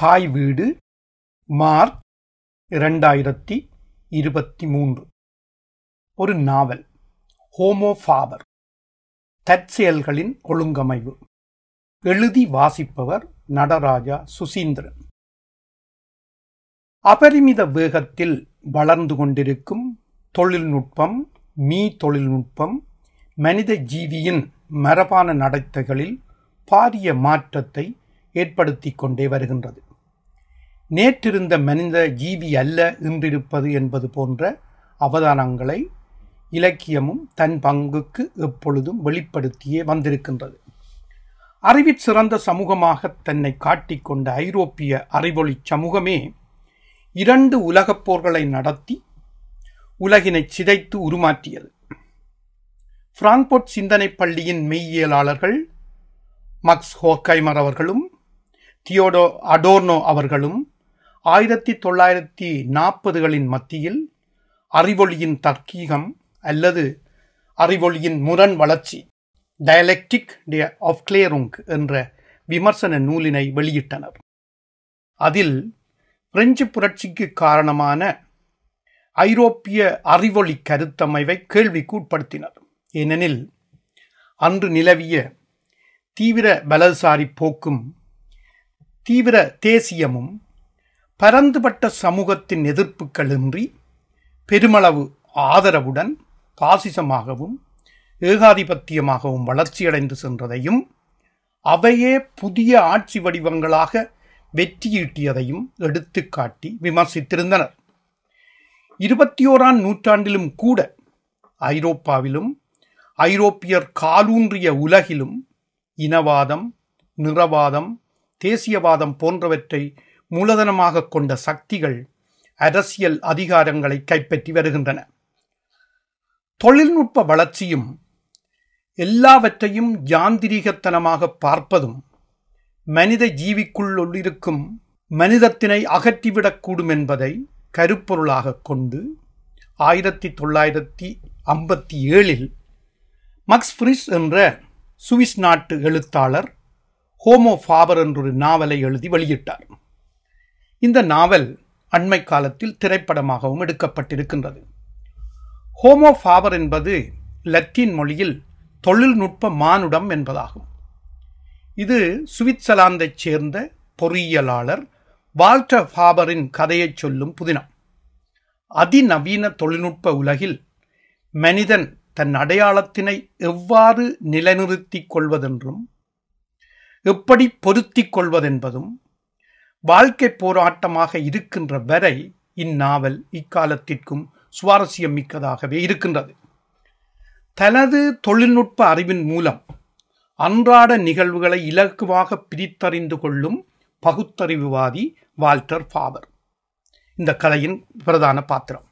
தாய் வீடு மார்ச் இரண்டாயிரத்தி இருபத்தி மூன்று ஒரு நாவல் ஹோமோஃபாபர் தற்செயல்களின் ஒழுங்கமைவு. எழுதி வாசிப்பவர் நடராஜா சுசீந்திரன். அபரிமித வேகத்தில் வளர்ந்து கொண்டிருக்கும் தொழில்நுட்பம் மீ தொழில்நுட்பம் மனித ஜீவியின் மரபான நடத்தைகளில் பாரிய மாற்றத்தை ஏற்படுத்திக் கொண்டே வருகின்றது. நேற்றிருந்த மனித ஜீவி அல்ல இன்றிருப்பது என்பது போன்ற அவதானங்களை இலக்கியமும் தன் பங்குக்கு எப்பொழுதும் வெளிப்படுத்தியே வந்திருக்கின்றது. அறிவிற் சிறந்த சமூகமாக தன்னை காட்டிக்கொண்ட ஐரோப்பிய அறிவொளி சமூகமே இரண்டு உலகப் போர்களை நடத்தி உலகினை சிதைத்து உருமாற்றியது. பிராங்க்போர்ட் சிந்தனை பள்ளியின் மெய்யியலாளர்கள் மக்ஸ் ஹோக்கைமர் அவர்களும் தியோடோ அடோர்னோ அவர்களும் ஆயிரத்தி தொள்ளாயிரத்தி நாற்பதுகளின் மத்தியில் அறிவொளியின் தர்க்கீகம் அல்லது அறிவொளியின் முரண் வளர்ச்சி டயலெக்டிக் ஆஃப் கிளேருங் என்ற விமர்சன நூலினை வெளியிட்டனர். அதில் பிரெஞ்சு புரட்சிக்கு காரணமான ஐரோப்பிய அறிவொளி கருத்தமைவை கேள்விக்குட்படுத்தினர் ஏனெனில் அன்று நிலவிய தீவிர வலதுசாரி போக்கும் தீவிர தேசியமும் பரந்துபட்ட சமூகத்தின் எதிர்ப்புகளின்றி பெருமளவு ஆதரவுடன் பாசிசமாகவும் ஏகாதிபத்தியமாகவும் வளர்ச்சியடைந்து சென்றதையும் அவையே புதிய ஆட்சி வடிவங்களாக வெற்றியீட்டியதையும் எடுத்துக்காட்டி விமர்சித்திருந்தனர். இருபத்தி ஓராம் நூற்றாண்டிலும் கூட ஐரோப்பாவிலும் ஐரோப்பியர் காலூன்றிய உலகிலும் இனவாதம் நிறவாதம் தேசியவாதம் போன்றவற்றை மூலதனமாக கொண்ட சக்திகள் அரசியல் அதிகாரங்களை கைப்பற்றி வருகின்றன. தொழில்நுட்ப வளர்ச்சியும் எல்லாவற்றையும் யாந்திரிகத்தனமாக பார்ப்பதும் மனித ஜீவிக்குள் இருக்கும் மனிதத்தினை அகற்றிவிடக்கூடும் என்பதை கருப்பொருளாக கொண்டு ஆயிரத்தி தொள்ளாயிரத்தி ஐம்பத்தி ஏழில் மக்ஸ் ஃப்ரிஸ் என்ற சுவிஸ் நாட்டு எழுத்தாளர் ஹோமோ ஃபாபர் என்றொரு நாவலை எழுதி வெளியிட்டார். இந்த நாவல் அண்மை காலத்தில் திரைப்படமாகவும் எடுக்கப்பட்டிருக்கின்றது. ஹோமோ ஃபாபர் என்பது லத்தீன் மொழியில் தொழில்நுட்ப மானுடம் என்பதாகும். இது சுவிட்சர்லாந்தைச் சேர்ந்த பொறியியலாளர் வால்டர் ஃபாபரின் கதையைச் சொல்லும் புதினம். அதிநவீன தொழில்நுட்ப உலகில் மனிதன் தன் அடையாளத்தினை எவ்வாறு நிலைநிறுத்திக் கொள்வதென்றும் எப்படி பொருத்திக் கொள்வதென்பதும் வாழ்க்கை போராட்டமாக இருக்கின்ற வரை இந்நாவல் இக்காலத்திற்கும் சுவாரஸ்யம் மிக்கதாகவே இருக்கின்றது. தனது தொழில்நுட்ப அறிவின் மூலம் அன்றாட நிகழ்வுகளை இலக்குவாக பிரித்தறிந்து கொள்ளும் பகுத்தறிவுவாதி வால்டர் ஃபாவர். இந்த கலையின் பிரதான பாத்திரம்.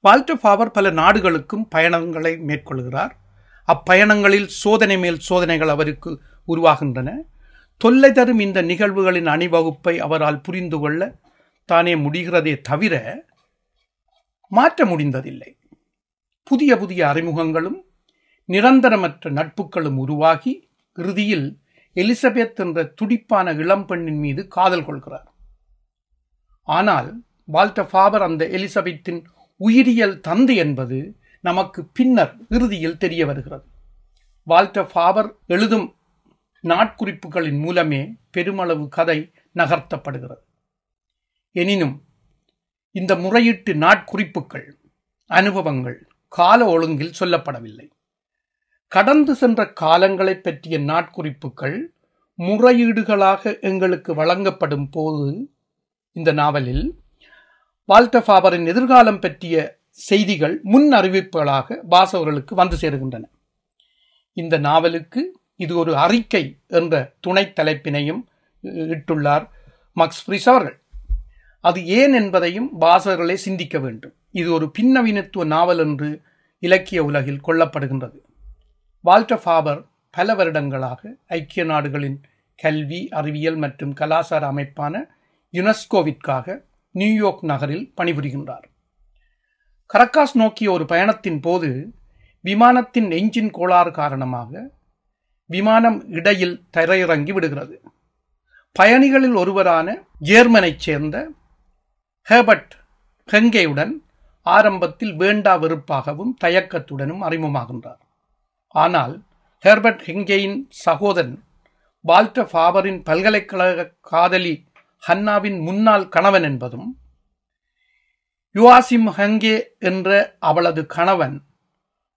வால்டர் ஃபாவர் பல நாடுகளுக்கும் பயணங்களை மேற்கொள்கிறார். அப்பயணங்களில் சோதனை மேல் சோதனைகள் அவருக்கு உருவாகின்றன. தொல்லை தரும் இந்த நிகழ்வுகளின் அணிவகுப்பை அவரால் புரிந்து கொள்ள தானே முடிகிறதே தவிர மாற்ற முடிந்ததில்லை. புதிய புதிய அறிமுகங்களும் நிரந்தரமற்ற நட்புகளும் உருவாகி இறுதியில் எலிசபெத் என்ற துடிப்பான இளம்பெண்ணின் மீது காதல் கொள்கிறார். ஆனால் வால்டர் ஃபாபர் அந்த எலிசபெத்தின் உயிரியல் தந்தை என்பது நமக்கு பின்னர் இறுதியில் தெரிய வருகிறது. வால்டர் ஃபாபர் எழுதும் நாட்குறிப்புகளின் மூலமே பெருமளவு கதை நகர்த்தப்படுகிறது. எனினும் இந்த முறையீட்டு நாட்குறிப்புகள் அனுபவங்கள் கால ஒழுங்கில் சொல்லப்படவில்லை. கடந்து சென்ற காலங்களை பற்றிய நாட்குறிப்புகள் முறையீடுகளாக எங்களுக்கு வழங்கப்படும் போது இந்த நாவலில் வால்டஃபாபரின் எதிர்காலம் பற்றிய செய்திகள் முன் அறிவிப்புகளாக வாசகர்களுக்கு வந்து சேருகின்றன. இந்த நாவலுக்கு இது ஒரு அறிக்கை என்ற துணை தலைப்பினையும் இட்டுள்ளார் மக்ஸ் பிரிஸ் அவர்கள். அது ஏன் என்பதையும் வாசகர்களே சிந்திக்க வேண்டும். இது ஒரு பின்னவீனத்துவ நாவல் என்று இலக்கிய உலகில் கொள்ளப்படுகின்றது. வால்டர் ஃபாபர் பல வருடங்களாக ஐக்கிய நாடுகளின் கல்வி அறிவியல் மற்றும் கலாச்சார அமைப்பான யுனெஸ்கோவிற்காக நியூயார்க் நகரில் பணிபுரிகின்றார். கரக்காஸ் நோக்கிய ஒரு பயணத்தின் போது விமானத்தின் எஞ்சின் கோளாறு காரணமாக விமானம் இடையில் தரையிறங்கி விடுகிறது. பயணிகளில் ஒருவரான ஜேர்மனைச் சேர்ந்த ஹேபர்ட் ஹெங்கேயுடன் ஆரம்பத்தில் வேண்டா வெறுப்பாகவும் தயக்கத்துடனும் அறிமுகமாகின்றார். ஆனால் ஹெர்பர்ட் ஹெங்கேயின் சகோதரன் வால்டர் ஃபாபரின் பல்கலைக்கழக காதலி ஹன்னாவின் முன்னாள் கணவன் என்பதும் யுவாசிம் ஹங்கே என்ற அவளது கணவன்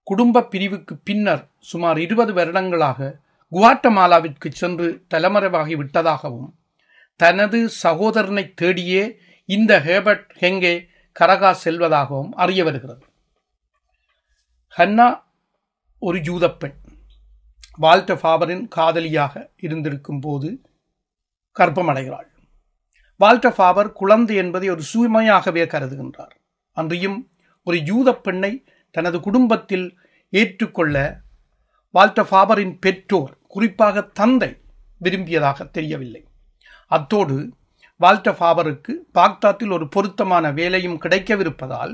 குடும்ப பிரிவுக்கு பின்னர் சுமார் இருபது வருடங்களாக குவாட்டமாலாவிற்கு சென்று தலைமறைவாகி விட்டதாகவும் தனது சகோதரனை தேடியே இந்த ஹேபர்ட் ஹெங்கே கரகா செல்வதாகவும் அறிய வருகிறது. ஹன்னா ஒரு ஜூதப்பெண் வால்ட ஃபாவரின் காதலியாக இருந்திருக்கும் போது கர்ப்பமடைகிறாள். வால்ட ஃபாவர் குழந்தை என்பதை ஒரு சுமையாகவே கருதுகின்றார். அன்றியும் ஒரு யூத பெண்ணை தனது குடும்பத்தில் ஏற்றுக்கொள்ள வால்டர் ஃபாபரின் பெற்றோர் குறிப்பாக தந்தை விரும்பியதாக தெரியவில்லை. அத்தோடு வால்டர் ஃபாபருக்கு பாக்தாத்தில் ஒரு பொருத்தமான வேலையும் கிடைக்கவிருப்பதால்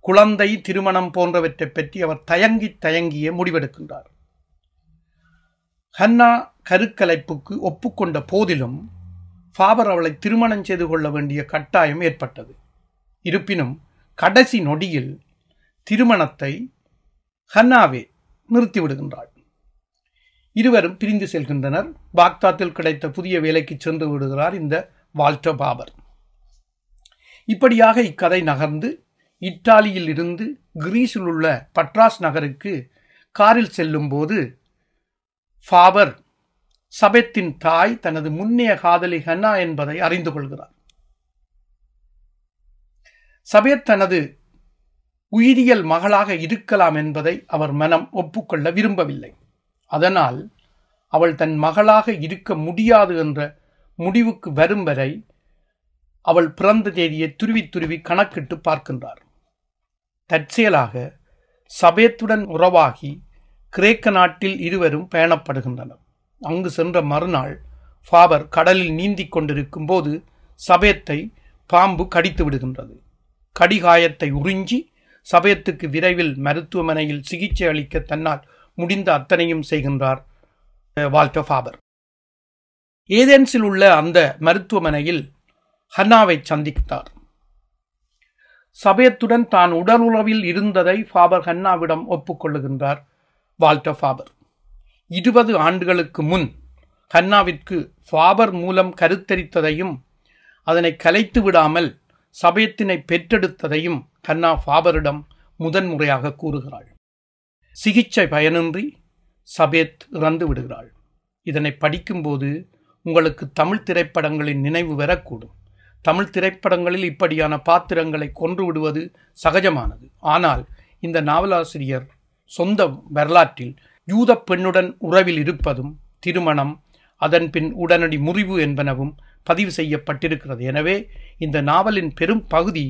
குழந்தை திருமணம் போன்றவற்றை பற்றி அவர் தயங்கி தயங்கிய முடிவெடுக்கின்றார். ஹன்னா கருக்கலைப்புக்கு ஒப்புக்கொண்ட போதிலும் ஃபாபர் அவளை திருமணம் செய்து கொள்ள வேண்டிய கட்டாயம் ஏற்பட்டது. இருப்பினும் கடைசி நொடியில் திருமணத்தை ஹன்னாவே நிறுத்திவிடுகின்றாள். இருவரும் பிரிந்து செல்கின்றனர். பாக்தாத்தில் கிடைத்த புதிய வேலைக்கு சென்று விடுகிறார் இந்த வால்டர் பாபர். இப்படியாக இக்கதை நகர்ந்து இத்தாலியில் இருந்து கிரீஸில் உள்ள பட்ராஸ் நகருக்கு காரில் செல்லும் போது ஃபாபர் சபெத்தின் தாய் தனது முன்னைய காதலி ஹன்னா என்பதை அறிந்து கொள்கிறார். சபேத் தனது உயிரியல் மகளாக இருக்கலாம் என்பதை அவர் மனம் ஒப்புக்கொள்ள விரும்பவில்லை. அதனால் அவள் தன் மகளாக இருக்க முடியாது என்ற முடிவுக்கு வரும் வரை அவள் பிறந்த தேதியை துருவி துருவி கணக்கிட்டு பார்க்கின்றார். தற்செயலாக சபேத்துடன் உறவாகி கிரேக்க நாட்டில் இருவரும் பயணப்படுகின்றனர் அங்கு சென்ற மறுநாள் ஃபாபர் கடலில் நீந்தி கொண்டிருக்கும் போது சபேத்தை பாம்பு கடித்து விடுகின்றது. கடிகாயத்தை உறிஞ்சி சபயத்துக்கு விரைவில் மருத்துவமனையில் சிகிச்சை அளிக்க தன்னால் முடிந்த அத்தனையும் செய்கின்றார் வால்டோ ஃபாபர். ஏதென்ஸில் உள்ள அந்த மருத்துவமனையில் ஹன்னாவை சந்தித்தார். சபயத்துடன் தான் உடலுறவில் இருந்ததை ஃபாபர் ஹன்னாவிடம் ஒப்புக்கொள்ளுகின்றார் வால்டோ ஃபாபர். இருபது ஆண்டுகளுக்கு முன் ஹன்னாவிற்கு ஃபாபர் மூலம் கருத்தரித்ததையும் அதனை கலைத்து விடாமல் சபயத்தினை பெற்றெடுத்ததையும் ஹன்னா ஃபாபரிடம் முதன்முறையாக கூறுகிறாள். சிகிச்சை பயனின்றி சபேத் இறந்து விடுகிறாள். இதனை படிக்கும்போது உங்களுக்கு தமிழ் திரைப்படங்களின் நினைவு வரக்கூடும். தமிழ் திரைப்படங்களில் இப்படியான பாத்திரங்களை கொன்று விடுவது சகஜமானது. ஆனால் இந்த நாவலாசிரியர் சொந்த வரலாற்றில் யூத பெண்ணுடன் உறவில் இருப்பதும் திருமணம் அதன் பின் உடனடி முறிவு என்பனவும் பதிவு செய்யப்பட்டிருக்கிறது. எனவே இந்த நாவலின் பெரும் பகுதி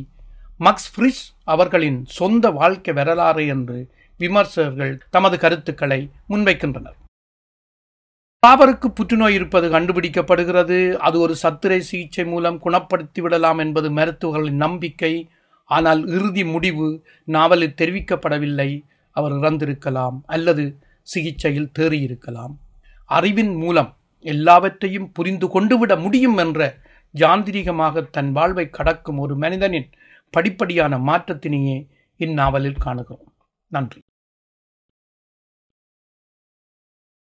மக்ஸ் ஃப்ரிஸ் அவர்களின் சொந்த வாழ்க்கை வரலாறு என்று விமர்சகர்கள் தமது கருத்துக்களை முன்வைக்கின்றனர். பாபருக்கு புற்றுநோய் இருப்பது கண்டுபிடிக்கப்படுகிறது. அது ஒரு சத்திரை சிகிச்சை மூலம் குணப்படுத்தி விடலாம் என்பது மருத்துவர்களின் நம்பிக்கை. ஆனால் இறுதி முடிவு நாவலில் தெரிவிக்கப்படவில்லை. அவர் இறந்திருக்கலாம் அல்லது சிகிச்சையில் தேறியிருக்கலாம். அறிவின் மூலம் எல்லாவற்றையும் புரிந்து கொண்டுவிட முடியும் என்ற ஜாந்திரிகமாக தன் வாழ்வை கடக்கும் ஒரு மனிதனின் படிப்படியான மாற்றத்தினையே இந்நாவலில் காணுகிறோம். நன்றி.